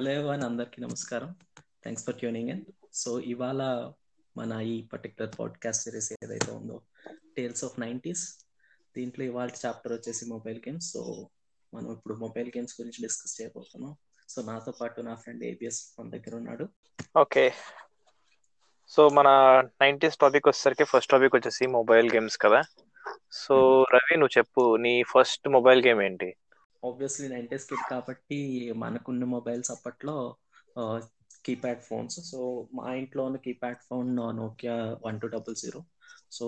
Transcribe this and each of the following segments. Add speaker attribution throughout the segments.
Speaker 1: Hello అని అందరికీ నమస్కారం. Thanks for tuning in so ఇవాళ మన ఈ పర్టికులర్ పాడ్కాస్ట్ సిరీస్ ఏదైతే ఉందో టేల్స్ ఆఫ్ నైంటీస్ దీంట్లో ఇవాళ చాప్టర్ వచ్చేసి మొబైల్ గేమ్స్ సో మనం ఇప్పుడు మొబైల్ గేమ్స్ గురించి డిస్కస్ చేయబోతున్నాం. సో నాతో పాటు నా ఫ్రెండ్ ఏబిఎస్ మన దగ్గర ఉన్నాడు.
Speaker 2: ఓకే సో మన నైన్టీస్ టాపిక్ వచ్చేసరికి ఫస్ట్ టాపిక్ వచ్చేసి మొబైల్ గేమ్స్ కదా. సో రవి నువ్వు చెప్పు నీ ఫస్ట్ మొబైల్ గేమ్ ఏంటి?
Speaker 1: ఆబ్వియస్లీ నైంటీస్ కిడ్ కాబట్టి మనకున్న మొబైల్స్ అప్పట్లో కీప్యాడ్ ఫోన్స్ సో మా ఇంట్లో ఉన్న keypad phone Nokia one two double zero so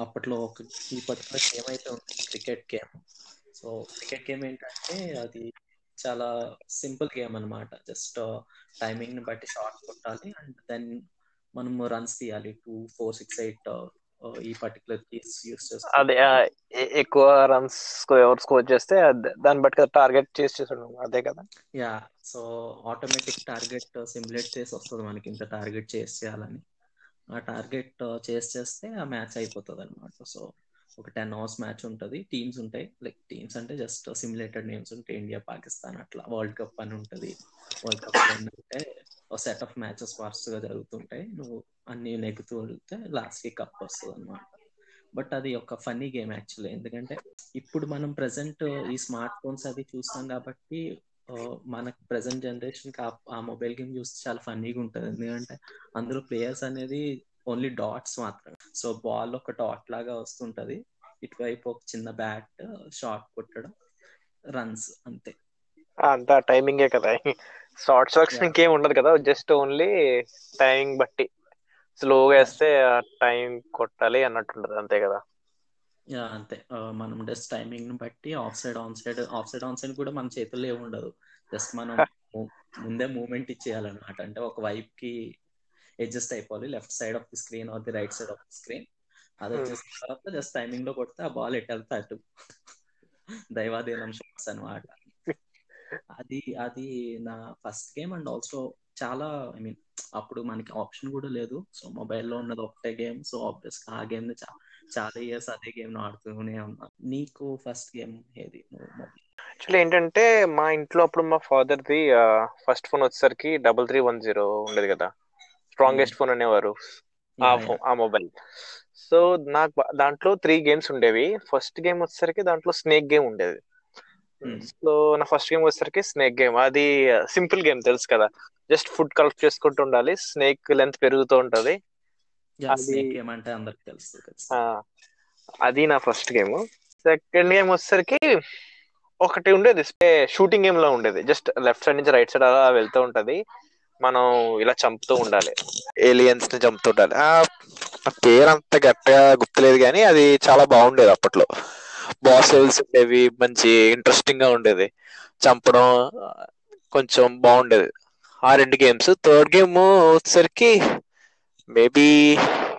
Speaker 1: అప్పట్లో ఒక ఈ పర్టికులర్ గేమ్ అయితే ఉంది cricket game so cricket game ఏంటంటే అది చాలా సింపుల్ గేమ్ అనమాట జస్ట్ టైమింగ్ని బట్టి షార్ట్ కొట్టాలి. అండ్ దెన్ మనం రన్స్ తీయాలి. టూ ఫోర్ సిక్స్ ఎయిట్ ఈ పర్టికులర్ కీస్ యూస్ చేస్తాం
Speaker 2: అదే ఎక్కువ రన్స్ ఎవరు స్కోర్ చేస్తే దాన్ని బట్టి టార్గెట్ చేసి చేసాడు అదే కదా.
Speaker 1: Yeah so automatic target simulate చేసి వస్తుంది మనకి ఇంత టార్గెట్ చేసి చేయాలని. ఆ టార్గెట్ చేసి చేస్తే ఆ మ్యాచ్ అయిపోతుంది అనమాట సో ఒక టెన్ అవర్స్ మ్యాచ్ ఉంటుంది టీమ్స్ ఉంటాయి. లైక్ టీమ్స్ అంటే జస్ట్ సిమ్యులేటెడ్ నేమ్స్ ఉంటాయి ఇండియా పాకిస్తాన్ అట్లా వరల్డ్ కప్ అని ఉంటుంది. వరల్డ్ కప్ అంటే ఒక సెట్ ఆఫ్ మ్యాచెస్గా జరుగుతుంటాయి నువ్వు అన్ని నెగ్గుతూ వెళ్తే లాస్ట్కి కప్ వస్తుంది అనమాట బట్ అది ఒక ఫన్నీ గేమ్ యాక్చువల్లీ ఎందుకంటే ఇప్పుడు మనం ప్రెసెంట్ ఈ స్మార్ట్ ఫోన్స్ అది చూస్తాం కాబట్టి మనకు ప్రెసెంట్ జనరేషన్కి ఆ- ఆ మొబైల్ గేమ్ చూస్తే చాలా ఫన్నీగా ఉంటుంది. ఎందుకంటే అందులో ప్లేయర్స్ అనేది ఓన్లీ డాట్స్ మాత్రమే. సో బాల్ ఒక డాట్ లాగా వస్తుంటది. ఇటువైపు ఒక చిన్న బ్యాట్ షార్ట్ కొట్టడం రన్స్ అంతే.
Speaker 2: అంతా టైమింగే కదా. Shot works. ఇంకేం ఉండదు కదా జస్ట్ ఓన్లీ టైమింగ్ బట్టి. స్లోగా వేస్తే టైం కొట్టాలి అన్నట్టు ఉంటది అంతే కదా?
Speaker 1: అంతే. మనం జస్ట్ టైమింగ్ని బట్టి off side on side off side on side కూడా మన చేతుల్లో ఏమి ఉండదు. జస్ట్ మనం ముందే మూమెంట్ ఇచ్చేయాలన్నమాట. అంటే ఒక వైపు కి అడ్జస్ట్ అయిపోవాలి. Left side of the screen or the right side of the screen. అది
Speaker 2: Hmm.
Speaker 1: వచ్చేసిన తర్వాత జస్ట్ టైమింగ్లో కొడితే ఆ బాల్ ఎటు వెళ్తే అటు. దైవాధీనం షాట్స్ అన్నమాట. అది అది నా ఫస్ట్ గేమ్ అండ్ ఆల్సో చాలా ఐ మీన్ అప్పుడు మనకి ఆప్షన్ కూడా లేదు. సో మొబైల్లో ఉన్నది ఒకటే గేమ్. సో ఆబ్వియస్ ఆ గేమ్ చాలా ఇయర్స్ అదే గేమ్ ఆడుతూనే ఉన్నా నీకు ఫస్ట్ గేమ్ ఏది?
Speaker 2: యాక్చువల్లీ ఏంటంటే మా ఇంట్లో అప్పుడు మా ఫాదర్ ది ఫస్ట్ ఫోన్ వచ్చేసరికి డబల్ త్రీ వన్ జీరో ఉండేది కదా. స్ట్రాంగెస్ట్ ఫోన్ అనేవారు. ఆ ఫోన్ ఆ మొబైల్. సో నాకు దాంట్లో త్రీ గేమ్స్ ఉండేవి. ఫస్ట్ గేమ్ వచ్చేసరికి దాంట్లో స్నేక్ గేమ్ ఉండేది. సో నా ఫస్ట్ గేమ్ వచ్చేసరికి స్నేక్ గేమ్ అది సింపుల్ గేమ్ తెలుసు కదా. జస్ట్ ఫుడ్ కలెక్ట్ చేసుకుంటూ ఉండాలి. స్నేక్ లెంత్ పెరుగుతూ ఉంటది. అది-
Speaker 1: అందరికి తెలుసు.
Speaker 2: అది నా ఫస్ట్ గేమ్ సెకండ్ గేమ్ వచ్చేసరికి ఒకటి ఉండేది. షూటింగ్ గేమ్లో ఉండేది. జస్ట్ లెఫ్ట్ సైడ్ నుంచి రైట్ సైడ్ అలా వెళ్తూ ఉంటది. మనం ఇలా చంపుతూ ఉండాలి. ఏలియన్స్ని చంపుతూ ఉండాలి. ఆ ఆ పేరు అంత గట్టిగా గుర్తులేదు కానీ అది చాలా బాగుండేది అప్పట్లో. బాస్ లెవెల్స్ ఉండేవి మంచి ఇంట్రెస్టింగ్గా ఉండేది. చంపడం కొంచెం బాగుండేది. ఆ రెండు గేమ్స్ థర్డ్ గేమ్ వచ్చేసరికి మేబీ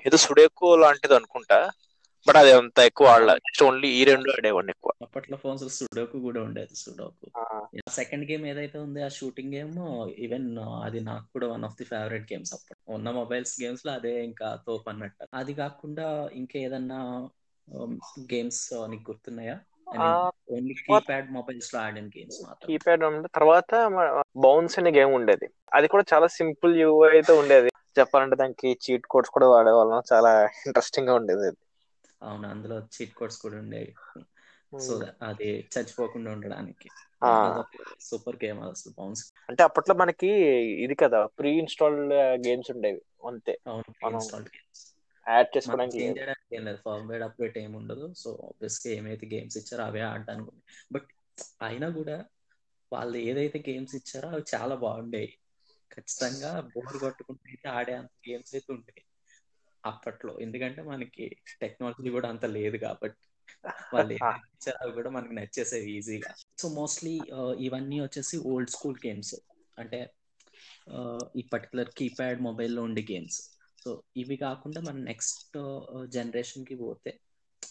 Speaker 2: ఏదో సుడేకో లాంటిది అనుకుంటా. బట్ అది అంత ఎక్కువ ఆడలా. జస్ట్ ఓన్లీ ఈ రెండు ఆడేవాడిని ఎక్కువ.
Speaker 1: అప్పట్లో ఫోన్స్ సుడోకు కూడా ఉండేది సుడోకు సెకండ్ గేమ్ ఏదైతే ఉంది ఆ షూటింగ్ గేమ్ ఈవెన్ అది నాకు కూడా one of the favourite games అప్పుడు ఉన్న మొబైల్స్ గేమ్స్లో అదే ఇంకా తోపు అన్నట్టు. అది కాకుండా ఇంకా ఏదన్నా గేమ్స్ నీకు గుర్తున్నాయా? ఓన్లీ కీప్యాడ్ మొబైల్స్లో ఆడిన గేమ్స్
Speaker 2: కీప్యాడ్ తర్వాత బౌన్స్ అనే గేమ్ ఉండేది. అది కూడా చాలా సింపుల్ యూ అయితే ఉండేది. చెప్పాలంటే దానికి చీట్ కోడ్స్ కూడా వాడేవాళ్ళం. చాలా ఇంట్రెస్టింగ్గా ఉండేది అది.
Speaker 1: అవును అందులో చీట్ కోడ్స్ కూడా ఉండేవి. సో అది చచ్చిపోకుండా ఉండడానికి. సూపర్ గేమ్ అసలు బౌన్స్
Speaker 2: అంటే అప్పట్లో మనకి ఇది కదా ప్రీ ఇన్స్టాల్డ్ గేమ్స్ ఉండేవి. అంతే.
Speaker 1: అవును
Speaker 2: యాడ్ చేసుకోవడానికి
Speaker 1: ఏం లేదు. అప్డేట్ ఏమి ఉండదు సో ఆబ్వియస్గా ఏమైతే గేమ్స్ ఇచ్చారో అవే ఆడడానికి బట్ అయినా కూడా వాళ్ళు ఏదైతే గేమ్స్ ఇచ్చారో అవి చాలా బాగుండేవి ఖచ్చితంగా బోర్ కొట్టుకుంటే అయితే ఆడే అంత గేమ్స్ అయితే ఉండేవి అప్పట్లో. ఎందుకంటే మనకి టెక్నాలజీ కూడా అంత లేదు కాబట్టి వాళ్ళు ఇచ్చారో అవి కూడా మనకి నచ్చేసేవి ఈజీగా సో మోస్ట్లీ ఇవన్నీ వచ్చేసి ఓల్డ్ స్కూల్ గేమ్స్ అంటే ఆ, ఈ పర్టికులర్ కీప్యాడ్ మొబైల్లో ఉండే గేమ్స్ సో ఇవి కాకుండా మన నెక్స్ట్ జనరేషన్ uh, కి పోతే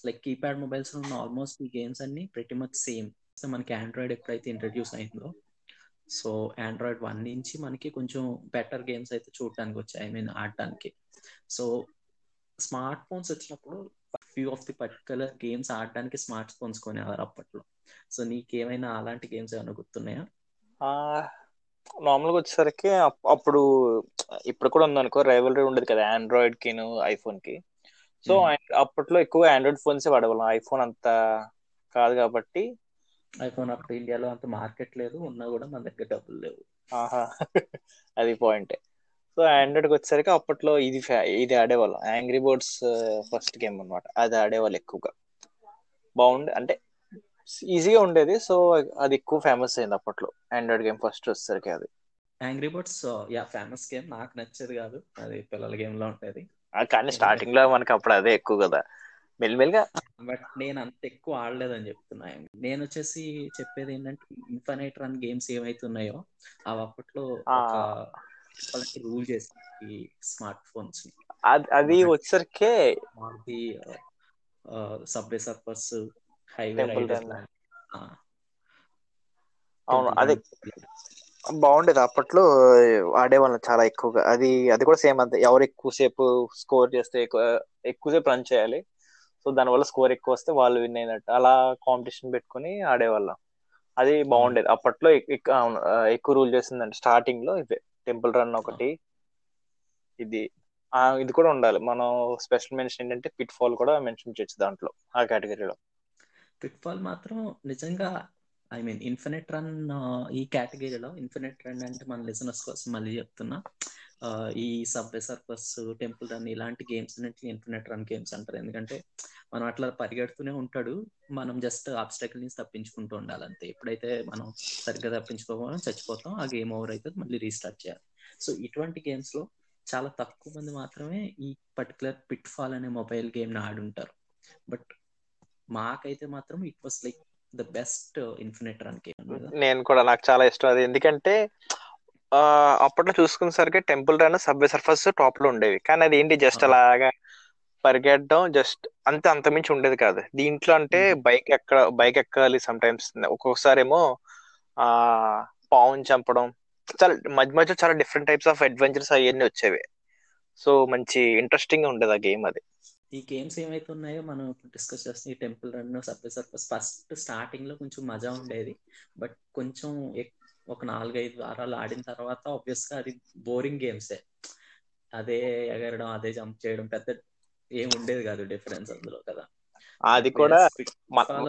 Speaker 1: లైక్ కీప్యాడ్ మొబైల్స్లో ఉన్న ఆల్మోస్ట్ ఈ గేమ్స్ అన్ని ప్రతి మచ్ సేమ్ మనకి ఆండ్రాయిడ్ ఎప్పుడైతే ఇంట్రడ్యూస్ అయిందో సో ఆండ్రాయిడ్ వన్ నుంచి మనకి కొంచెం బెటర్ గేమ్స్ అయితే చూడటానికి వచ్చాయి ఐ మీన్ ఆడటానికి. సో స్మార్ట్ ఫోన్స్ వచ్చినప్పుడు few of the particular games ఆడడానికి స్మార్ట్ ఫోన్స్ కొనేవారు అప్పట్లో. సో నీకేమైనా అలాంటి గేమ్స్ ఏమైనా గుర్తున్నాయా?
Speaker 2: ఆ నార్మల్గా వచ్చేసరికి అప్- అప్పుడు ఇప్పుడు కూడా ఉందనుకో రైవలరీ ఉండేది కదా ఆండ్రాయిడ్కి ఐఫోన్కి సో. అప్పట్లో ఎక్కువ ఆండ్రాయిడ్ ఫోన్స్ వాడేవాళ్ళం. ఐఫోన్ అంత కాదు కాబట్టి.
Speaker 1: ఐఫోన్ అప్పుడు ఇండియాలో అంత మార్కెట్ లేదు. ఉన్నా కూడా మన దగ్గర డబ్బులు లేవు.
Speaker 2: ఆహా. అది పాయింట్. సో ఆండ్రాయిడ్కి వచ్చేసరికి అప్పట్లో ఇది ఇది ఆడేవాళ్ళం. యాంగ్రీ బర్డ్స్ ఫస్ట్ గేమ్ అన్నమాట. అది ఆడేవాళ్ళు ఎక్కువగా. బాగుండే అంటే ఈజీగా ఉండేది. సో అది ఎక్కువ ఫేమస్ అయింది అప్పట్లో. ఆండ్రాయిడ్ గేమ్ ఫస్ట్ వచ్చేసరికి అది.
Speaker 1: Angry birds yeah famous game నాకు నచ్చేది కాదు. అది పిల్లల గేమ్లో ఉంటది
Speaker 2: ఆ, కానీ స్టార్టింగ్లో మనకి అప్పుడు అదే ఎక్కువ కదా. మెల్లిమెల్లిగా
Speaker 1: బట్ నేను అంత ఎక్కువ ఆడలేదని చెప్తున్నా. నేను వచ్చేసి చెప్పేది ఏంటంటే ఇన్ఫైనైట్ రన్ గేమ్స్ ఏమైతే ఉన్నాయో అవి అప్పట్లో. ఒక రూల్ చేసి స్మార్ట్ ఫోన్స్
Speaker 2: అది వచ్చేసరికి
Speaker 1: సబ్వే సర్ఫర్స్ హైవే.
Speaker 2: అవును అది బాగుండేది అప్పట్లో ఆడేవాళ్ళం చాలా ఎక్కువగా. అది అది కూడా సేమ్ అంతే. ఎవరు ఎక్కువసేపు స్కోర్ చేస్తే ఎక్కువ ఎక్కువసేపు రన్ చేయాలి. సో దానివల్ల స్కోర్ ఎక్కువ వస్తే వాళ్ళు విన్ అయినట్టు. అలా కాంపిటీషన్ పెట్టుకుని ఆడేవాళ్ళం. అది బాగుండేది. అప్పట్లో ఎక్కువ రూల్ చేసిందంటే స్టార్టింగ్లో ఇదే టెంపుల్ రన్ ఒకటి ఇది ఆ ఇది కూడా ఉండాలి. మనం స్పెషల్ మెన్షన్ ఏంటంటే పిట్ ఫాల్ కూడా మెన్షన్ చేయొచ్చు దాంట్లో ఆ కేటగిరీలో.
Speaker 1: పిట్ ఫాల్ మాత్రం నిజంగా ఐ మీన్ ఇన్ఫినిట్ రన్ ఈ కేటగిరీలో ఇన్ఫినిట్ రన్ అంటే మన లిజనర్స్ కోసం మళ్ళీ చెప్తున్నా. ఈ సబ్వే సర్ఫస్ టెంపుల్ రన్ ఇలాంటి గేమ్స్ అన్నింటినీ ఇన్ఫినిట్ రన్ గేమ్స్ అంటారు. ఎందుకంటే మనం అట్లా పరిగెడుతూనే ఉంటాడు. మనం జస్ట్ ఆబ్స్టకల్ నుంచి తప్పించుకుంటూ ఉండాలంతే. ఎప్పుడైతే మనం సరిగ్గా తప్పించుకోవాలో చచ్చిపోతాం. ఆ గేమ్ ఓవర్ అయితే మళ్ళీ రీస్టార్ట్ చేయాలి. సో ఇటువంటి గేమ్స్లో చాలా తక్కువ మంది మాత్రమే ఈ పర్టికులర్ పిట్ ఫాల్ అనే మొబైల్ గేమ్ని ఆడుంటారు. బట్ మాకైతే మాత్రం it was like the best infinite run
Speaker 2: నేను కూడా నాకు చాలా ఇష్టం అది. ఎందుకంటే అప్పట్లో చూసుకునేసరికి టెంపుల్ రన్ సబ్వే సర్ఫస్ టాప్లో ఉండేవి. కానీ అది ఏంటి జస్ట్. అలాగా పరిగెట్టడం జస్ట్ అంతే అంతమించి ఉండేది కాదు. దీంట్లో అంటే. బైక్ ఎక్క బైక్ ఎక్కాలి సమ్ టైమ్స్ ఒక్కొక్కసారి ఏమో ఆ పావుని చంపడం. చాలా మధ్య మధ్య చాలా డిఫరెంట్ టైప్స్ ఆఫ్ అడ్వెంచర్స్ అవన్నీ వచ్చేవి. సో మంచి ఇంట్రెస్టింగ్ ఉండేది ఆ గేమ్ అది.
Speaker 1: ఈ గేమ్స్ ఏమైతే ఉన్నాయో మనం డిస్కస్ చేస్తున్న ఈ Temple Run Subway Surfers first స్టార్టింగ్లో కొంచెం మజా ఉండేది. బట్ కొంచెం ఒక నాలుగైదు వారాలు ఆడిన తర్వాత ఆబ్వియస్గా అది బోరింగ్ గేమ్సే అదే ఎగరడం అదే జంప్ చేయడం పెద్ద ఏం ఉండేది కాదు డిఫరెన్స్ అందులో కదా.
Speaker 2: అది కూడా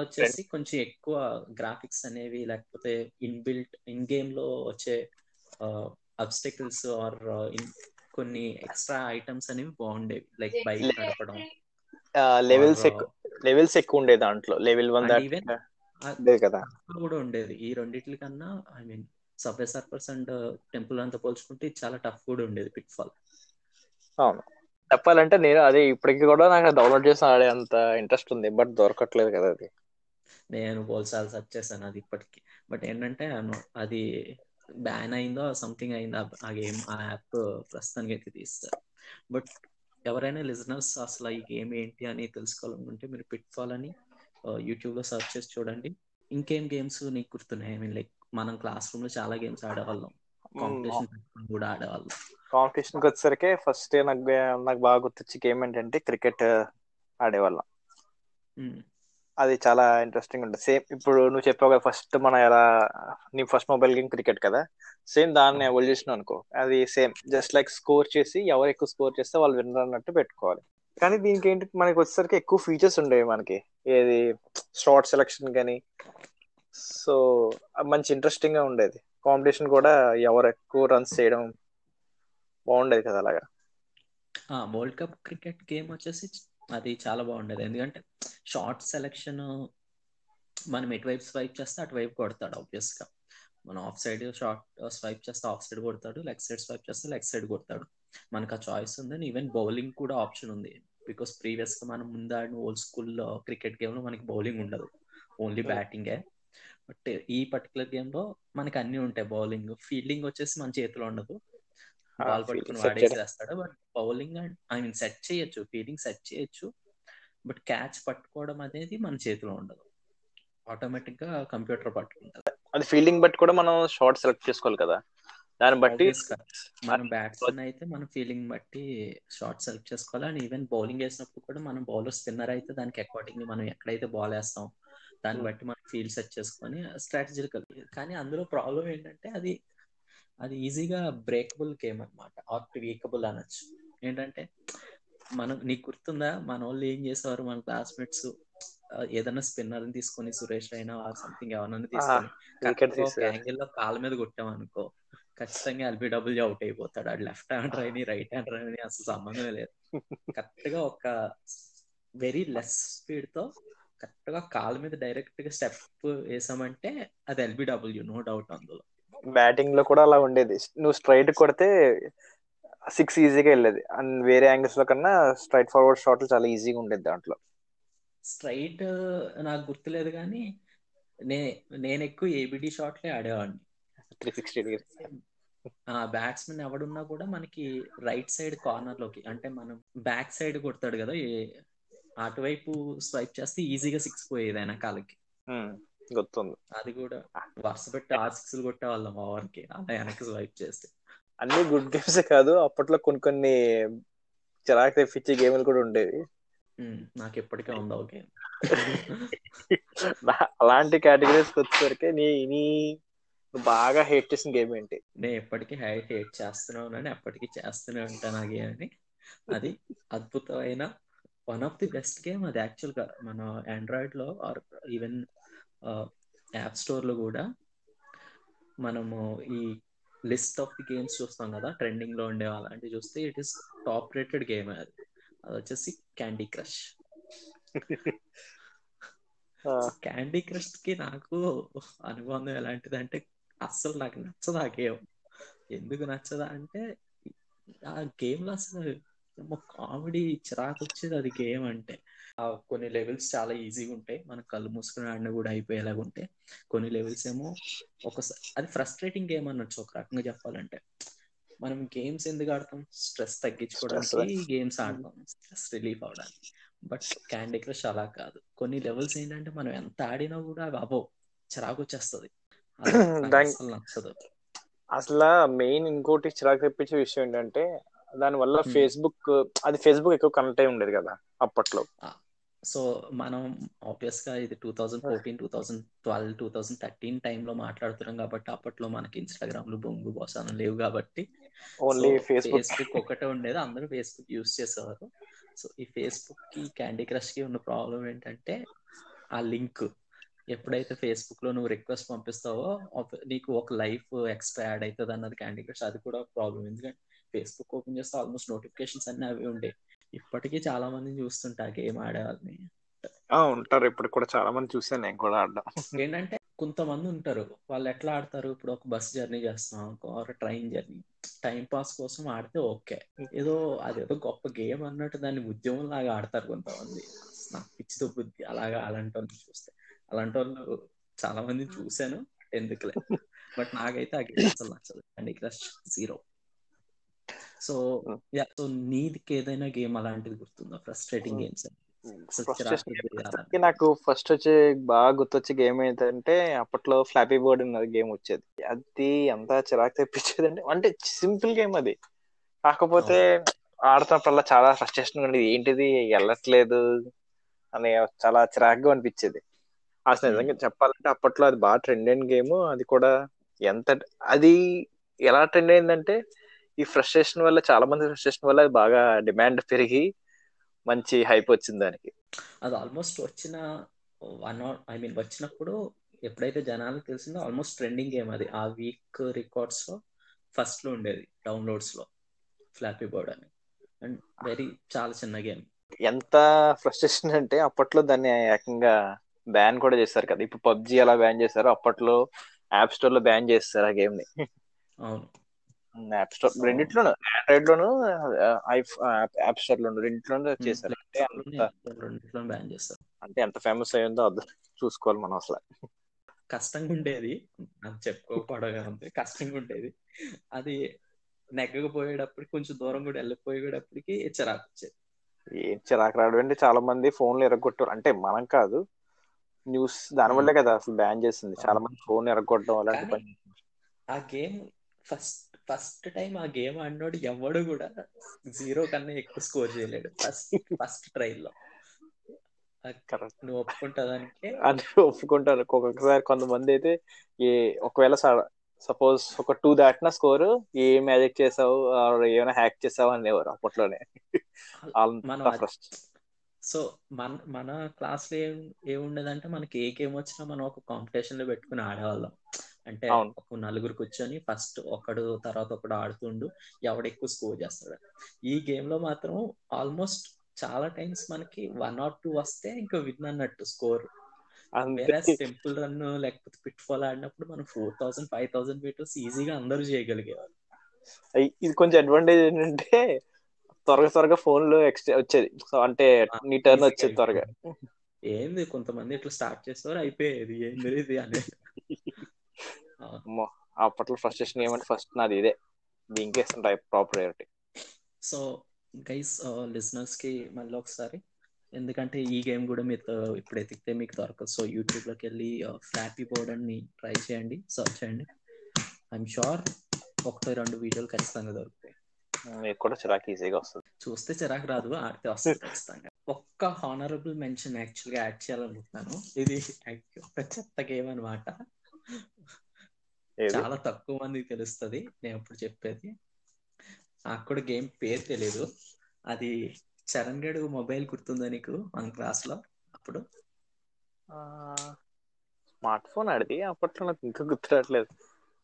Speaker 1: వచ్చేసి కొంచెం ఎక్కువ గ్రాఫిక్స్ అనేవి లేకపోతే ఇన్ బిల్ట్ ఇన్ గేమ్లో వచ్చే అబ్స్టెకల్స్ ఆర్ కొన్ని ఎక్స్ట్రా ఐటమ్స్ అనేవి బాగుండేవి లైక్ బైక్ నడపడం.
Speaker 2: లెవెల్స్ లెవెల్స్ ఎక్కువ ఉండేది దాంట్లో. లెవెల్ వన్ కదా.
Speaker 1: కూడా ఉండేది. ఈ రెండిట్ల కన్నా I mean Subway Surfers and Temple అంతా పోల్చుకుంటే చాలా టఫ్ కూడా ఉండేది పిట్ ఫాల్
Speaker 2: అవును. చెప్పాలంటే నేను అదే ఇప్పటికి కూడా నాకు డౌన్లోడ్ చేసి ఆడే అంత ఇంట్రెస్ట్ ఉంది బట్ దొరకట్లేదు కదా అది.
Speaker 1: నేను పోల్సాలు సెర్చ్ చేశాను అది ఇప్పటికి. బట్ ఏంటంటే అది బ్యాన్ అయిందో సంథింగ్ అయిందో ఆ- గేమ్ ఆ యాప్ ప్రస్తుతానికి అయితే తీస్తారు. బట్ ఎవరైనా లిజనర్స్ అసలు ఈ గేమ్ ఏంటి అని తెలుసుకోవాలనుకుంటే మీరు పిట్ ఫాల్ అని యూట్యూబ్లో సెర్చ్ చేసి చూడండి. ఇంకేం గేమ్స్ నీకు గుర్తున్నాయి? ఐ మీన్ లైక్ మనం క్లాస్ రూమ్లో చాలా గేమ్స్ ఆడేవాళ్ళం. కాంపిటీషన్ కూడా ఆడేవాళ్ళం.
Speaker 2: కాంపిటీషన్కి వచ్చేసరికి ఫస్ట్ నాకు నాకు బాగా గుర్తొచ్చే గేమ్ ఏంటంటే క్రికెట్ ఆడేవాళ్ళం. అది చాలా ఇంట్రెస్టింగ్ ఉంటుంది. సేమ్ ఇప్పుడు నువ్వు చెప్పావు కదా ఫస్ట్ మన ఎలా నీ ఫస్ట్ మొబైల్ గేమ్ క్రికెట్ కదా. సేమ్ దాన్ని ఎవల్యూషన్ అనుకో అది సేమ్ జస్ట్ లైక్ స్కోర్ చేసి ఎవరు ఎక్కువ స్కోర్ చేస్తే వాళ్ళు విన్నర్ అన్నట్టు పెట్టుకోవాలి. కానీ దీనికి ఏంటి మనకి వచ్చేసరికి ఎక్కువ ఫీచర్స్ ఉండేవి మనకి. ఏది షార్ట్ సెలక్షన్ కానీ సో మంచి ఇంట్రెస్టింగ్గా ఉండేది. కాంపిటీషన్ కూడా ఎవరు ఎక్కువ రన్స్ చేయడం బాగుండేది కదా అలాగా.
Speaker 1: వరల్డ్ కప్ క్రికెట్ గేమ్ వచ్చేసి అది చాలా బాగుండేది. ఎందుకంటే షార్ట్ సెలెక్షన్ మనం ఎటువైపు స్వైప్ చేస్తే అటువైపు కొడతాడు ఆబ్వియస్గా మనం ఆఫ్ సైడ్ షార్ట్ స్వైప్ చేస్తే ఆఫ్ సైడ్ కొడతాడు లెగ్ సైడ్ స్వైప్ చేస్తే లెగ్ సైడ్ కొడతాడు. మనకు ఆ చాయిస్ ఉంది. ఈవెన్ బౌలింగ్ కూడా ఆప్షన్ ఉంది. బికాస్ ప్రీవియస్గా మనం ముందు ఆడిన ఓల్డ్ స్కూల్ క్రికెట్ గేమ్లో మనకి బౌలింగ్ ఉండదు. ఓన్లీ. బ్యాటింగే బట్ ఈ పర్టికులర్ గేమ్లో మనకి అన్ని ఉంటాయి బౌలింగ్ ఫీల్డింగ్ వచ్చేసి మన చేతిలో ఉండదు. బాల్ పట్టుకుని
Speaker 2: set
Speaker 1: వాడేసి
Speaker 2: చేయడం.
Speaker 1: వేస్తాడు. But bowling and I mean set చేయొచ్చు ఫీల్డింగ్ సెట్ చేయొచ్చు. బట్ క్యాచ్ పట్టుకోవడం అనేది మన చేతిలో ఉండదు. ఆటోమేటిక్గా కంప్యూటర్ పట్టుకుంటది.
Speaker 2: అది ఫీల్డింగ్ బట్టి కూడా మనం షార్ట్ సెలెక్ట్ చేసుకోవాలి కదా. దాన్ని బట్టి
Speaker 1: మనం బ్యాట్స్మెన్ అయితే మనం ఫీలింగ్ బట్టి షార్ట్ సెలెక్ట్ చేసుకోవాలి. అండ్ ఈవెన్ బౌలింగ్ వేసినప్పుడు కూడా మనం బౌలర్ స్పిన్నర్ అయితే దానికి అకార్డింగ్ మనం ఎక్కడైతే బాల్ వేస్తాం దాన్ని
Speaker 2: Hmm.
Speaker 1: బట్టి మనం ఫీల్డ్ సెట్ చేసుకొని స్ట్రాటజికల్ కానీ అందులో ప్రాబ్లం ఏంటంటే అది అది ఈజీగా బ్రేకబుల్ గేమ్ అనమాట ఆర్ వీకబుల్ అనొచ్చు. ఏంటంటే మనం నీకు గుర్తుందా? మన వాళ్ళు ఏం చేసేవారు? మన క్లాస్మేట్స్ ఏదైనా స్పిన్నర్ తీసుకొని సురేష్ అయినా ఆర్ సంథింగ్ ఎవరైనా తీసుకొని. యాంగిల్లో కాళ్ళ మీద కొట్టామనుకో ఖచ్చితంగా ఎల్బిడబ్ల్యూ అవుట్ అయిపోతాడు. అది లెఫ్ట్ హ్యాండ్ రైని రైట్ హ్యాండ్ రైని అసలు సంబంధమే లేదు. కరెక్ట్గా ఒక వెరీ లెస్ స్పీడ్తో కరెక్ట్గా కాళ్ళ మీద డైరెక్ట్గా స్టెప్ వేసామంటే అది ఎల్బిడబ్ల్యూ నో డౌట్ అందులో.
Speaker 2: బ్యాటింగ్లో కూడా అలా ఉండేది. నువ్వు స్ట్రైట్ కొడితే సిక్స్ ఈజీగా వెళ్ళేది. అండ్ వేరే యాంగిల్స్లో కన్నా స్ట్రైట్ ఫార్వర్డ్ షాట్లు చాలా ఈజీగా ఉండేది దాంట్లో.
Speaker 1: స్ట్రైట్ నాకు గుర్తులేదు కానీ నే నేను ఎక్కువ ఏబిడి షాట్లే ఆడేవాడిని.
Speaker 2: త్రీ సిక్స్టీ డిగ్రీ
Speaker 1: బ్యాట్స్మెన్ ఎవడున్నా కూడా మనకి రైట్ సైడ్ కార్నర్లోకి అంటే మనం బ్యాక్ సైడ్ కొడతాడు కదా అటువైపు స్వైప్ చేస్తే ఈజీగా సిక్స్ పోయేది వెనకాలకి.
Speaker 2: గుర్తుంది.
Speaker 1: అది కూడా. వరుస పెట్టి ఆర్ సిక్స్ కొట్టే వాళ్ళం ఓవర్కి అలా వెనక్కి స్వైప్ చేస్తే.
Speaker 2: అన్ని గుడ్ గేమ్స్ కాదు అప్పట్లో కొన్ని కొన్ని చిరాకు తెప్పించే గేమ్లు కూడా ఉండేవి.
Speaker 1: నాకు ఎప్పటికే ఉంది ఓకే
Speaker 2: నా- అలాంటి కేటగిరీస్ వచ్చేసరికి నీ నీ బాగా హేట్ చేసిన గేమ్ ఏంటి?
Speaker 1: నేను ఎప్పటికీ హైట్ హేట్ చేస్తూనే ఉన్నాను ఎప్పటికీ చేస్తూనే ఉంటాను ఆ గేమ్ అని అది అద్భుతమైన one of the best game అది యాక్చువల్గా మన ఆండ్రాయిడ్లో ఆర్ ఈవెన్ యాప్ స్టోర్లో కూడా మనము ఈ లిస్ట్ ఆఫ్ ది గేమ్స్ చూస్తాం కదా ట్రెండింగ్లో ఉండే అలాంటివి చూస్తే it is top rated game అది. అది వచ్చేసి క్యాండీ క్రష్ క్యాండీ క్రష్కి నాకు అనుబంధం ఎలాంటిది అంటే అస్సలు నాకు నచ్చదు ఆ గేమ్ ఎందుకు నచ్చదా అంటే ఆ గేమ్లో అసలు కామెడీ చిరాకు వచ్చేది అది గేమ్ అంటే. కొన్ని లెవెల్స్ చాలా ఈజీగా ఉంటాయి. మన కళ్ళు మూసుకుని ఆడిన కూడా అయిపోయేలాగా ఉంటాయి. కొన్ని లెవెల్స్ ఏమో ఒకసారి అది ఫ్రస్ట్రేటింగ్ గేమ్ అనొచ్చు ఒక రకంగా చెప్పాలంటే. మనం గేమ్స్ ఎందుకు ఆడతాం? స్ట్రెస్ తగ్గించుకోవడానికి గేమ్స్ ఆడతాం. స్ట్రెస్ రిలీఫ్ అవడానికి బట్ క్యాండీ క్రష్ అలా కాదు. కొన్ని లెవెల్స్ ఏంటంటే మనం ఎంత ఆడినా కూడా అవి అబో చిరాకు వచ్చేస్తుంది. అసలు నచ్చదు.
Speaker 2: అసలు మెయిన్ ఇంకోటి చిరాకు తెప్పించే విషయం ఏంటంటే దాని వల్ల
Speaker 1: Hmm.
Speaker 2: ఫేస్బుక్ అది ఫేస్బుక్ ఎక్కువ కనెక్ట్ అయి ఉండేది కదా అప్పట్లో.
Speaker 1: సో మనం ఆబ్వియస్గా ఇది two thousand fourteen two thousand twelve two thousand thirteen టైంలో మాట్లాడుతున్నాం కాబట్టి అప్పట్లో మనకి ఇన్స్టాగ్రామ్లు బొంగు బోసాను లేవు కాబట్టి.
Speaker 2: ఓన్లీ ఫేస్బుక్
Speaker 1: ఒకటే ఉండేది. అందరూ ఫేస్బుక్ యూస్ చేసేవారు. సో ఈ ఫేస్బుక్కి క్యాండీ క్రష్కి ఉన్న ప్రాబ్లం ఏంటంటే ఆ లింక్ ఎప్పుడైతే ఫేస్బుక్లో నువ్వు రిక్వెస్ట్ పంపిస్తావో నీకు ఒక లైఫ్ ఎక్స్ట్రా యాడ్ అవుతుంది అన్నది క్యాండీ క్రష్ అది కూడా ప్రాబ్లం ఎందుకంటే ఫేస్బుక్ ఓపెన్ చేస్తే ఆల్మోస్ట్ నోటిఫికేషన్స్ అన్ని అవి ఉండే ఇప్పటికీ చాలా మందిని చూస్తుంటా గేమ్ ఆడే వాళ్ళని
Speaker 2: ఉంటారు. ఇప్పుడు కూడా చాలా మంది చూసాను నేను కూడా ఆడడం.
Speaker 1: ఏంటంటే కొంతమంది ఉంటారు. వాళ్ళు ఎట్లా ఆడతారు? ఇప్పుడు ఒక బస్ జర్నీ చేస్తాం ఒక ట్రైన్ జర్నీ. టైం పాస్ కోసం ఆడితే ఓకే. ఏదో అదేదో గొప్ప గేమ్ అన్నట్టు దాన్ని ఉద్యమం లాగా ఆడతారు కొంతమంది. నాకు పిచ్చితో బుద్ధి అలాగా అలాంటి వాళ్ళని చూస్తే. అలాంటి వాళ్ళు చాలా మంది చూశాను. ఎందుకులే. బట్ నాకైతే ఆ గేమ్ అసలు నచ్చదు. And crush zero. So yeah so నీదికి ఏదైనా గేమ్ అలాంటిది గుర్తుందా? ఫ్రస్ట్రేటింగ్
Speaker 2: గేమ్స్కి నాకు ఫస్ట్ వచ్చే బాగా గుర్తొచ్చే గేమ్ ఏంటంటే అప్పట్లో ఫ్లాపీ బోర్డ్ అన్నది గేమ్ వచ్చేది. అది ఎంత చిరాకు తెప్పించేది అంటే అంటే సింపుల్ గేమ్ అది. కాకపోతే ఆడుతున్నప్పుడల్లా చాలా ఫ్రస్ట్రేషన్ ఉండేది. ఏంటిది? వెళ్ళట్లేదు అని చాలా చిరాకుగా అనిపించేది. అసలు నిజంగా చెప్పాలంటే అప్పట్లో అది బాగా ట్రెండ్ అయిన గేమ్ అది కూడా ఎంత అది ఎలా ట్రెండ్ అయిందంటే ఈ ఫ్రస్ట్రేషన్ వల్ల చాలా మంది ఫ్రస్ట్రేషన్ వల్ల బాగా డిమాండ్ పెరిగి మంచి హైప్ వచ్చింది దానికి.
Speaker 1: అది ఆల్మోస్ట్ వచ్చిన వన్ ఐ మీన్ వచ్చినప్పుడు ఎప్పుడైతే జనాలకు తెలిసిందో ఆల్మోస్ట్ ట్రెండింగ్ గేమ్ అది. ఆ వీక్ రికార్డ్స్లో ఫస్ట్లో ఉండేది డౌన్లోడ్స్లో ఫ్లాపీ బోర్డ్ అని. అండ్ వెరీ చాలా చిన్న గేమ్.
Speaker 2: ఎంత ఫ్రస్ట్రేషన్ అంటే అప్పట్లో దాన్ని ఏకంగా బ్యాన్ కూడా చేశారు కదా. ఇప్పుడు పబ్జి అలా బ్యాన్ చేశారు అప్పట్లో యాప్ స్టోర్లో బ్యాన్ చేస్తారు ఆ గేమ్ని
Speaker 1: అవును.
Speaker 2: యాప్ స్టోర్ రెండిట్లోనూ ఆండ్రాయిడ్ లోను యాప్ స్టోర్ లోను రెండిట్లోనూ చేశారు. అంటే అంత
Speaker 1: బ్యాన్ చేస్తారు
Speaker 2: అంటే ఎంత ఫేమస్ అయ్యిందో అర్థం చూసుకోవాలి మనం అసలు.
Speaker 1: కష్టంగా ఉండేది అది చెప్పుకోకపోవడం అంతే కష్టంగా ఉండేది. అది నెగ్గకపోయేటప్పటికి కొంచెం దూరం కూడా వెళ్ళిపోయేటప్పటికి చిరాకు వచ్చేది.
Speaker 2: ఏం చిరాకు రావడం అంటే చాలా మంది ఫోన్లు ఎరగొట్టారు. అంటే మనం కాదు న్యూస్ దాని వల్లే కదా అసలు బ్యాన్ చేసింది. చాలా మంది ఫోన్ ఎరగొట్టడం అలాంటి పని.
Speaker 1: ఆ గేమ్ ఫస్ట్ ఫస్ట్ టైం ఆ గేమ్ ఆడినోడు ఎవడు కూడా జీరో కన్నా ఎక్కువ స్కోర్ చేయలేడు. ఫస్ట్ ఫస్ట్ ట్రైల్లో
Speaker 2: కరెక్ట్.
Speaker 1: నువ్వు ఒప్పుకుంటా దానికి
Speaker 2: అది ఒప్పుకుంటారు ఒక్కొక్కసారి కొంతమంది అయితే ఏ ఒకవేళ సపోజ్ ఒక టూ దాటిన స్కోర్ ఏ మ్యాజిక్ చేసావు ఏమైనా హ్యాక్ చేసావు అనేవారు అప్పట్లోనే.
Speaker 1: సో మన మన క్లాస్లో ఏం ఏముండేదంటే మనకి ఏ గేమ్ వచ్చినా మనం ఒక కాంపిటీషన్లో పెట్టుకుని ఆడేవాళ్ళం. అంటే. ఒక నలుగురు కూర్చొని ఫస్ట్ ఒకడు తర్వాత ఒకడు ఆడుతుండు ఎవడు ఎక్కువ స్కోర్ చేస్తాడు. ఈ గేమ్లో మాత్రం ఆల్మోస్ట్ చాలా టైమ్స్ మనకి వన్ ఆర్ టూ వస్తే ఇంకా విన్ అన్నట్టు స్కోర్. టెంపుల్ రన్ లేకపోతే పిట్ ఫాల్ ఆడినప్పుడు మనం four thousand five thousand meters ఈజీగా అందరూ చేయగలిగేవారు
Speaker 2: అయ్- ఇది కొంచెం అడ్వాంటేజ్ ఏంటంటే త్వరగా త్వరగా ఫోన్లో ఎక్స్ట్రా వచ్చేది. సో అంటే నీ టర్న్ వచ్చేది త్వరగా.
Speaker 1: ఏంది కొంతమంది ఇట్లా స్టార్ట్ చేసేవారు అయిపోయేది. ఏంది ఇది అని.
Speaker 2: అమ్మో అప్పట్లో ఫ్రస్ట్రేషన్ ఏమంటే ఫస్ట్ నాది ఇదే. దీనికే ఇస్తుంటాయి టాప్ ప్రయారిటీ
Speaker 1: సో గైస్ లిసనర్స్కి మళ్ళీ ఒకసారి. ఎందుకంటే ఈ గేమ్ కూడా మీరు ఇప్పుడు ఎతికితే మీకు దొరకదు. సో యూట్యూబ్లోకి వెళ్ళి ఫ్లాపీ బోర్డ్ అని ట్రై చేయండి సర్చ్ చేయండి. ఐఎమ్ షూర్ ఒకటో రెండు వీడియోలు ఖచ్చితంగా దొరుకుతాయి.
Speaker 2: మీకు కూడా చిరాకు ఈజీగా వస్తుంది.
Speaker 1: చూస్తే చిరాకు రాదు ఆడితే వస్తుంది ఖచ్చితంగా. ఒక్క హానరబుల్ మెన్షన్ యాక్చువల్గా యాడ్ చేయాలనుకుంటున్నాను. ఇది ఒక చెత్త గేమ్ అనమాట చాలా తక్కువ మందికి తెలుస్తుంది నేను ఇప్పుడు చెప్పేది. నాకు కూడా గేమ్ పేరు తెలియదు అది చరణ్ గడు మొబైల్ గుర్తుందా నీకు? మన క్లాస్లో అప్పుడు?
Speaker 2: స్మార్ట్ ఫోన్ ఆడిది అప్పట్లో నాకు ఇంకా గుర్తురావట్లేదు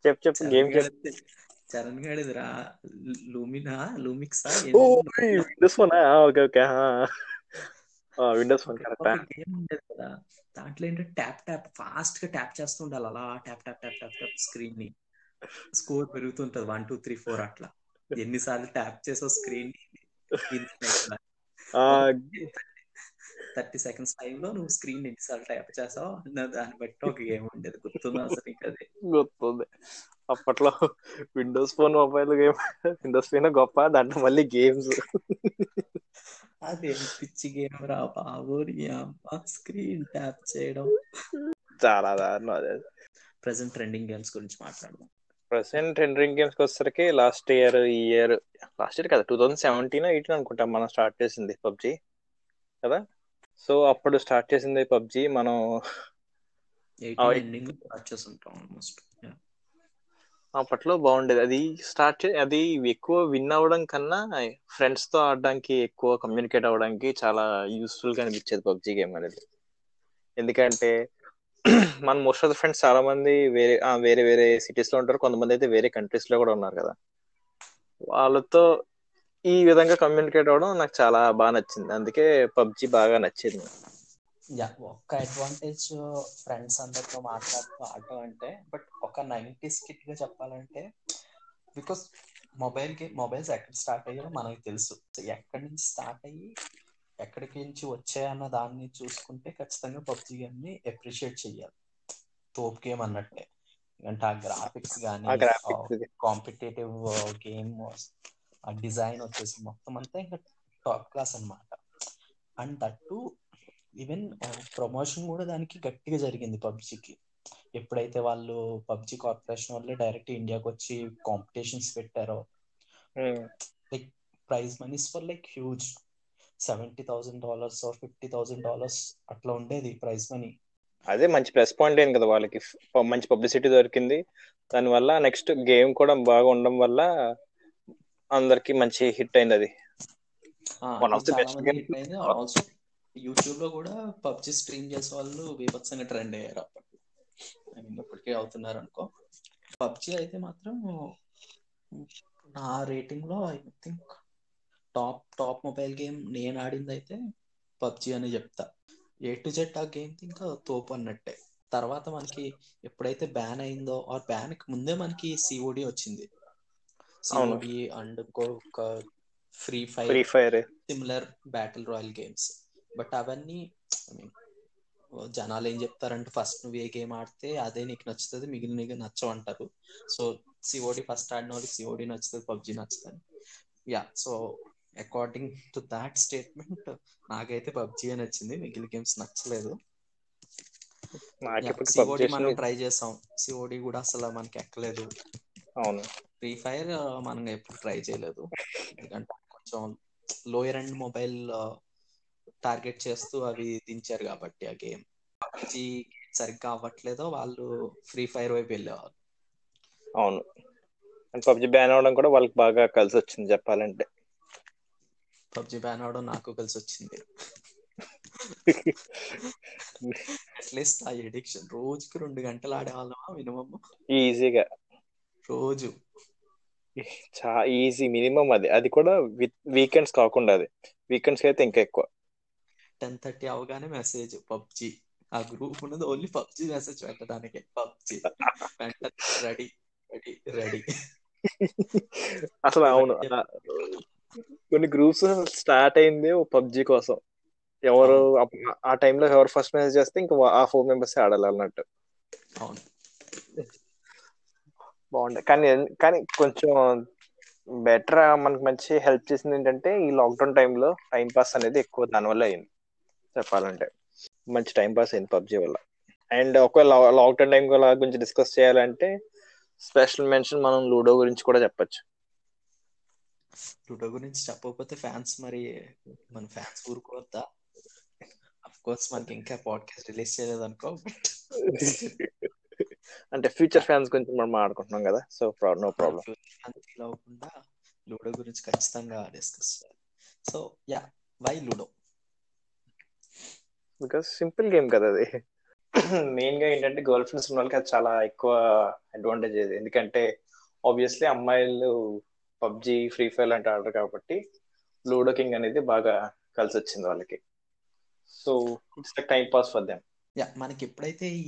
Speaker 2: చెప్పు చెప్పు
Speaker 1: చరణ్
Speaker 2: గేమ్
Speaker 1: చరణ్ గడిది రా Lumia లూమిక్సా
Speaker 2: Windows phone? Okay okay Windows phone కరెక్టా?
Speaker 1: గేమ్ ఉండేది కదా. దాంట్లో ఏంటంటే ట్యాప్ ట్యాప్ ఫాస్ట్గా ట్యాప్ చేస్తూ ఉండాలి అలా. Tap tap tap tap tap స్క్రీన్ని score పెరుగుతుంటది. వన్ టూ త్రీ ఫోర్ అట్లా. ఎన్నిసార్లు ట్యాప్ చేసో స్క్రీన్ థర్టీ సెకండ్స్ టైం లో నువ్వు స్క్రీన్ ఎన్నిసార్లు ట్యాప్ చేసావు అన్న దాన్ని బట్టి ఒక గేమ్ ఉండేది. గుర్తుందా అసలు నీకు అది?
Speaker 2: గుర్తుంది. అప్పట్లో Windows phone mobile game Windows phone గొప్ప దాంట్లో మళ్ళీ గేమ్స్
Speaker 1: అదే పిచ్చి గేమ్ రా బాబు స్క్రీన్ ట్యాప్ చేయడం.
Speaker 2: చాలా దారుణం అదే.
Speaker 1: ప్రెసెంట్ ట్రెండింగ్ గేమ్స్ గురించి మాట్లాడదాం.
Speaker 2: ప్రెసెంట్ టెండరింగ్ గేమ్స్ వచ్చేసరికి లాస్ట్ ఇయర్ ఈ ఇయర్ లాస్ట్ ఇయర్ కదా టూ థౌసండ్ సెవెంటీన్ ఎయిటీన్ అనుకుంటాం మనం స్టార్ట్ చేసింది పబ్జి. కదా? సో అప్పుడు స్టార్ట్ చేసింది పబ్జి. మనం
Speaker 1: ఎయిటీన్ ఎండింగ్ స్టార్ట్ చేసి ఉంటాం ఆల్మోస్ట్
Speaker 2: అప్పట్లో బాగుండేది. అది స్టార్ట్ చే అది ఎక్కువ విన్ అవ్వడం కన్నా ఫ్రెండ్స్తో ఆడడానికి ఎక్కువ కమ్యూనికేట్ అవ్వడానికి చాలా యూస్ఫుల్గా అనిపించేది పబ్జి గేమ్ అనేది. ఎందుకంటే మన మోస్ట్ ఆఫ్ ద ఫ్రెండ్స్ చాలా మంది వేరే వేరే వేరే సిటీస్లో ఉంటారు. కొంతమంది అయితే వేరే కంట్రీస్లో కూడా ఉన్నారు కదా. వాళ్ళతో ఈ విధంగా కమ్యూనికేట్ అవ్వడం నాకు చాలా బాగా నచ్చింది. అందుకే పబ్జి బాగా నచ్చింది.
Speaker 1: యా ఒక్క అడ్వాంటేజ్ ఫ్రెండ్స్ అందరితో మాట్లాడుతూ ఆడటం అంటే బట్ ఒక నైన్టీస్ కిట్గా చెప్పాలంటే బికాస్ మొబైల్కి మొబైల్స్ ఎక్కడ స్టార్ట్ అయ్యాయో మనకి తెలుసు. ఎక్కడి నుంచి స్టార్ట్ అయ్యి ఎక్కడికి నుంచి వచ్చాయన్న దాన్ని చూసుకుంటే ఖచ్చితంగా పబ్జి గేమ్ని అప్రిషియేట్ చెయ్యాలి. తోప్ గేమ్ అన్నట్టే. అంటే ఆ గ్రాఫిక్స్ కానీ కాంపిటేటివ్ గేమ్ ఆ డిజైన్ వచ్చేసి మొత్తం అంతా ఇంకా టాప్ క్లాస్ అన్నమాట. అండ్ దట్టు ఈవెన్ ప్రమోషన్ కూడా దానికి గట్టిగా జరిగింది పబ్జికి. ఎప్పుడైతే వాళ్ళు పబ్జి కార్పొరేషన్ వాళ్ళే డైరెక్ట్ ఇండియాకి వచ్చి కాంపిటీషన్స్ పెట్టారో like prize moneys for like huge. Seventy thousand dollars fifty thousand dollars అట్లా ఉండేది ప్రైజ్ మనీ.
Speaker 2: అదే మంచి ప్లస్ పాయింట్ ఏంటి కదా వాళ్ళకి. మంచి పబ్లిసిటీ దొరికింది. దానివల్ల నెక్స్ట్ గేమ్ కూడా బాగా ఉండడం వల్ల అందరికి మంచి హిట్ అయింది అది.
Speaker 1: అయింది. ఆల్సో యూట్యూబ్లో కూడా పబ్జి స్ట్రీమ్ చేసే వాళ్ళు బీభత్సంగా ట్రెండ్ అయ్యారు అప్పట్లో. ఐ మీన్ ఇప్పటికే అవుతున్నారు అనుకో. పబ్జి అయితే మాత్రం నా రేటింగ్లో I think top top mobile game నేను ఆడింది అయితే పబ్జి అని చెప్తా. ఏ టు జెడ్ ఆ గేమ్ ఇంకా తోపు అన్నట్టే. తర్వాత మనకి ఎప్పుడైతే బ్యాన్ అయిందో ఆ బ్యాన్కి ముందే మనకి సిఓడి వచ్చింది. COD and fire free
Speaker 2: fire
Speaker 1: similar battle royale games but అవన్నీ జనాలు ఏం చెప్తారంటే ఫస్ట్ నువ్వు ఏ గేమ్ ఆడితే అదే నీకు నచ్చుతుంది మిగిలిన నీకు నచ్చవు అంటారు సో సిఓడి ఫస్ట్ ఆడిన వాళ్ళకి సిఓడి నచ్చుతుంది పబ్జి నచ్చుతుంది. Yeah so according to that statement నాకైతే పబ్జి నచ్చింది మిగిలిన గేమ్స్ నచ్చలేదు. సిఓడి మనం ట్రై చేసాం. సిఓడి కూడా అసలు మనకి ఎక్కలేదు.
Speaker 2: అవును.
Speaker 1: ఫ్రీ ఫైర్ మనం ఎప్పుడు ట్రై చేయలేదు. ఎందుకంటే కొంచెం లోయర్ అండ్ మొబైల్ టార్గెట్ చేస్తూ అవి దించారు కాబట్టి ఆ గేమ్. పబ్జి సరిగ్గా అవ్వట్లేదో వాళ్ళు ఫ్రీ ఫైర్ వైపు వెళ్ళేవారు.
Speaker 2: అవును. అండ్ పబ్జి బ్యాన్ అవడం కూడా వాళ్ళకి బాగా కలిసి వచ్చింది చెప్పాలంటే.
Speaker 1: పబ్జి బ్యాన్ అవడం నాకు కలిసి వచ్చింది. అట్లీస్ట్ ఆ ఎడిక్షన్ రోజుకి రెండు గంటలు ఆడేవాళ్ళమా మినిమం
Speaker 2: ఈజీగా
Speaker 1: రోజు.
Speaker 2: చా ఈజీ మినిమం అది. అది కూడా వీకెండ్స్ కాకుండా అది. వీకెండ్స్ అయితే ఇంకా ఎక్కువ.
Speaker 1: టెన్ థర్టీ అవగానే మెసేజ్ పబ్జి. ఆ గ్రూప్ ఉన్నది ఓన్లీ పబ్జి మెసేజ్ పెట్టడానికి. పబ్జి. Ready ready ready.
Speaker 2: అసలు అవును. కొన్ని గ్రూప్స్ స్టార్ట్ అయింది పబ్జి కోసం. ఎవరు ఆ టైంలో ఎవరు ఫస్ట్ మెసేజ్ చేస్తే ఇంకా ఆ ఫోర్ మెంబర్స్ ఆడాలి అన్నట్టు.
Speaker 1: అవును.
Speaker 2: బాగుండే కానీ కానీ కొంచెం బెటర్ మనకు మంచి హెల్ప్ చేసింది ఏంటంటే ఈ లాక్డౌన్ టైంలో టైం పాస్ అనేది ఎక్కువ దానివల్ల అయింది. చెప్పాలంటే. మంచి టైం పాస్ అయింది పబ్జి వల్ల. అండ్ ఒకవేళ లాక్డౌన్ టైం గురించి డిస్కస్ చేయాలంటే స్పెషల్ మెన్షన్ మనం లూడో గురించి కూడా చెప్పొచ్చు.
Speaker 1: లూడో గురించి చెప్పకపోతే ఫ్యాన్స్ మరి మన ఫ్యాన్స్ ఊరుకోవద్దా? అఫ్ కోర్స్ మనకి ఇంకా పాడ్కాస్ట్ రిలీజ్ చేయలేదు అనుకో.
Speaker 2: అంటే ఫ్యూచర్ ఫ్యాన్స్ గురించి మనం మాట్లాడుకుంటున్నాం కదా సో నో ప్రాబ్లం
Speaker 1: ఫీల్ అవ్వకుండా లూడో గురించి ఖచ్చితంగా డిస్కస్ చేయాలి. So yeah why ludo.
Speaker 2: Because simple game కదా అది. మెయిన్గా ఏంటంటే గర్ల్ ఫ్రెండ్స్ ఉన్న వాళ్ళకి అది చాలా ఎక్కువ అడ్వాంటేజ్ ఇది. ఎందుకంటే ఆబ్వియస్లీ అమ్మాయిలు పబ్జి ఫ్రీ ఫైర్ అంటే ఆడరు కాబట్టి లూడో కింగ్ అనేది బాగా కలిసి వచ్చింది వాళ్ళకి so it's time pass for them
Speaker 1: yeah మనకి ఎప్పుడైతే ఈ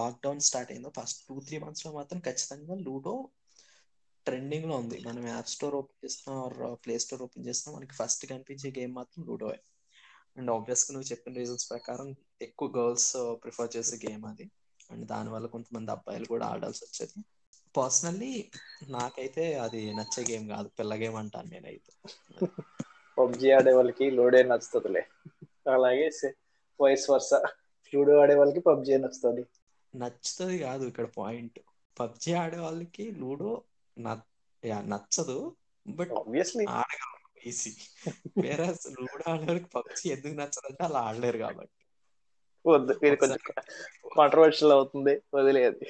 Speaker 1: లాక్డౌన్ స్టార్ట్ అయిందో ఫస్ట్ టూ త్రీ మంత్స్లో మాత్రం ఖచ్చితంగా లూడో ట్రెండింగ్లో ఉంది. మనం యాప్ స్టోర్ ఓపెన్ చేసినా ప్లే స్టోర్ ఓపెన్ చేసినా మనకి ఫస్ట్ కనిపించే గేమ్ మాత్రం లూడో అండ్ ఆబ్వియస్గా నువ్వు చెప్పిన రీజన్స్ ప్రకారం ఎక్కువ గర్ల్స్ ప్రిఫర్ చేసే గేమ్ అది. అండ్ దానివల్ల కొంతమంది అబ్బాయిలు కూడా ఆడాల్సి వచ్చేది. పర్సనల్లీ నాకైతే అది నచ్చే గేమ్ కాదు. పిల్ల గేమ్ అంటాను నేనైతే.
Speaker 2: పబ్జి ఆడే వాళ్ళకి లూడో నచ్చుతుందిలే. అలాగే వయస్ వర్స లూడో ఆడే వాళ్ళకి పబ్జి నచ్చుతుంది?
Speaker 1: నచ్చుతుంది కాదు ఇక్కడ పాయింట్ పబ్జి ఆడే వాళ్ళకి లూడో నచ్చదు. బట్
Speaker 2: ఆబ్వియస్లీ
Speaker 1: ఆడగలరు ఈజీ. వేరే లూడో ఆడేవాళ్ళకి పబ్జి ఎందుకు నచ్చదంటే అలా ఆడలేరు కాబట్టి.
Speaker 2: వద్దు ఇది కొంచెం కాంట్రవర్షియల్ అవుతుంది వదిలేదు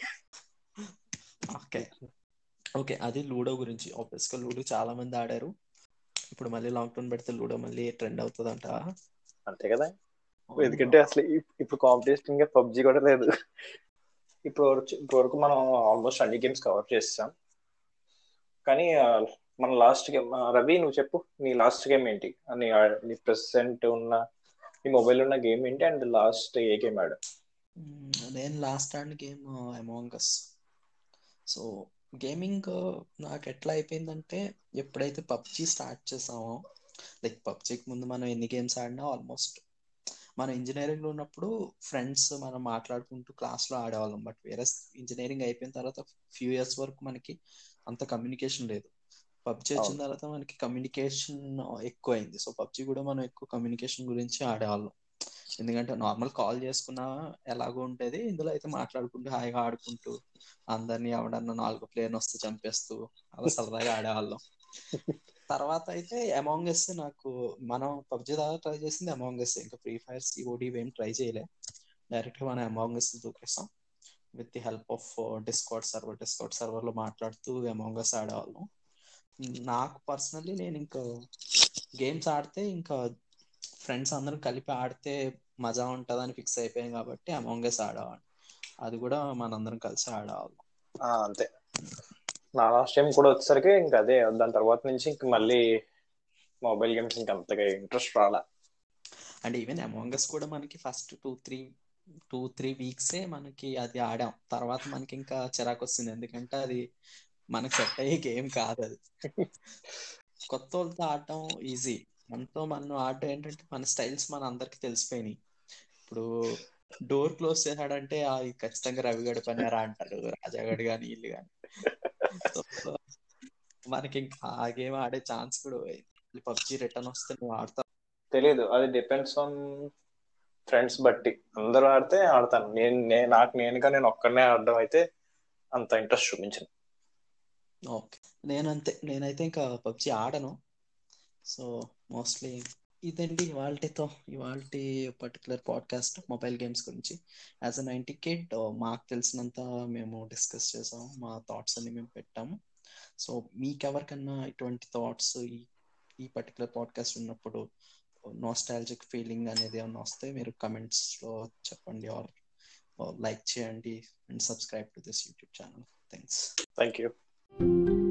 Speaker 1: ఓకే. ఓకే అది లూడో గురించి ఆబ్వియస్గా లూడో చాలా మంది ఆడారు. ఇప్పుడు మళ్ళీ లాక్డౌన్ పెడితే లూడో మళ్ళీ ట్రెండ్ అవుతుందంట.
Speaker 2: అంతే కదా? ఎందుకంటే అసలు ఇప్- ఇప్పుడు కాంపిటీషన్గా పబ్జి కూడా లేదు. ఇప్పుడు వరకు- ఇప్పుడు వరకు మనం ఆల్మోస్ట్ అన్ని గేమ్స్ కవర్ చేస్తాం కానీ మన లాస్ట్ గేమ్ రవి నువ్వు చెప్పు. నీ లాస్ట్ గేమ్ ఏంటి? నీ నీ ప్రెసెంట్ ఉన్న నీ మొబైల్ ఉన్న గేమ్ ఏంటి? అండ్ లాస్ట్ ఏ గేమ్ ఆడు?
Speaker 1: నేను లాస్ట్ ఆడిన game Among Us so gaming నాకు ఎట్లా అయిపోయిందంటే ఎప్పుడైతే పబ్జి స్టార్ట్ చేసామో లైక్ పబ్జికి ముందు మనం ఎన్ని గేమ్స్ ఆడినా ఆల్మోస్ట్ మనం ఇంజనీరింగ్లో ఉన్నప్పుడు ఫ్రెండ్స్ మనం మాట్లాడుకుంటూ క్లాస్లో ఆడేవాళ్ళం. బట్ వేరే ఇంజనీరింగ్ అయిపోయిన తర్వాత ఫ్యూ ఇయర్స్ వరకు మనకి అంత కమ్యూనికేషన్ లేదు. పబ్జి వచ్చిన. తర్వాత మనకి కమ్యూనికేషన్ ఎక్కువ అయింది సో పబ్జి కూడా మనం ఎక్కువ కమ్యూనికేషన్ గురించి ఆడేవాళ్ళం. ఎందుకంటే నార్మల్ కాల్ చేసుకున్నా ఎలాగో ఉండేది ఇందులో అయితే మాట్లాడుకుంటూ హాయిగా ఆడుకుంటూ అందరినీ ఎవడన్నా నాలుగు ప్లేయర్ వస్తే చంపేస్తూ అలా సరదాగా ఆడేవాళ్ళం. తర్వాత అయితే అమాంగ్ ఎస్ నాకు మనం పబ్జి దాకా ట్రై చేసింది అమాంగ్ ఎస్ ఇంకా ఫ్రీ ఫైర్ సిఓడి ఏం ట్రై చేయలే. డైరెక్ట్గా మనం Among yes దూకేస్తాం with the help of Discord server Discord సర్వర్లో మాట్లాడుతూ అమాంగ్ ఎస్ ఆడేవాళ్ళం. నాకు పర్సనల్లీ నేను ఇంకా గేమ్స్ ఆడితే ఇంకా ఫ్రెండ్స్ అందరం కలిపి ఆడితే మజా ఉంటుందని ఫిక్స్ అయిపోయాం కాబట్టి అమాంగ్ ఎస్ ఆడేవాడిని. అది కూడా మనందరం కలిసి ఆడేవాళ్ళం.
Speaker 2: ఆ, అంతే. నా లాస్ట్ టైం కూడా వచ్చేసరికి ఇంకా అదే దాని తర్వాత నుంచి ఇంక మళ్ళీ మొబైల్ గేమ్స్ ఇంకా అంతగా ఇంట్రెస్ట్ రాలా.
Speaker 1: అండ్ ఈవెన్ అమాంగ్ అస్ కూడా మనకి first two three two three వీక్సే మనకి అది ఆడాం. తర్వాత మనకి ఇంకా చిరాకు వస్తుంది. ఎందుకంటే అది మనకి సెట్ అయ్యే గేమ్ కాదు అది. కొత్త వాళ్ళతో ఆడటం ఈజీ. మనతో మనం ఆడటం ఏంటంటే మన స్టైల్స్ మన అందరికి తెలిసిపోయినాయి. ఇప్పుడు డోర్ క్లోజ్ చేశాడంటే ఆ ఇది ఖచ్చితంగా రవిగడి పన్నారా అంటారు. రాజాగడి కానీ వీళ్ళు కానీ మనకి ఇంకా ఆ గేమ్ ఆడే ఛాన్స్ కూడా పోయింది. పబ్జి రిటర్న్ వస్తే నువ్వు ఆడతా
Speaker 2: తెలియదు అది డిపెండ్స్ ఆన్ ఫ్రెండ్స్ బట్టి. అందరూ ఆడితే ఆడతాను. నేను నాకు నేనుగా నేను ఒక్కడనే ఆడడం అయితే అంత ఇంట్రెస్ట్ చూపించను.
Speaker 1: ఓకే. నేనంతే నేనైతే ఇంకా పబ్జి ఆడను. సో మోస్ట్లీ ఇదండి ఇవాళతో ఇవాళ పర్టికులర్ పాడ్కాస్ట్ మొబైల్ గేమ్స్ గురించి. యాజ్ అ నైన్టీ కిడ్ మాకు తెలిసినంత మేము డిస్కస్ చేసాం మా థాట్స్ అన్ని మేము పెట్టాము. సో మీకెవరికన్నా ఇటువంటి థాట్స్ ఈ ఈ పర్టికులర్ పాడ్కాస్ట్ ఉన్నప్పుడు నాస్టాలజిక్ ఫీలింగ్ అనేది ఏమన్నా వస్తే మీరు కమెంట్స్లో చెప్పండి ఆర్ లైక్ చేయండి and subscribe to this YouTube channel. Thanks
Speaker 2: thank you thank you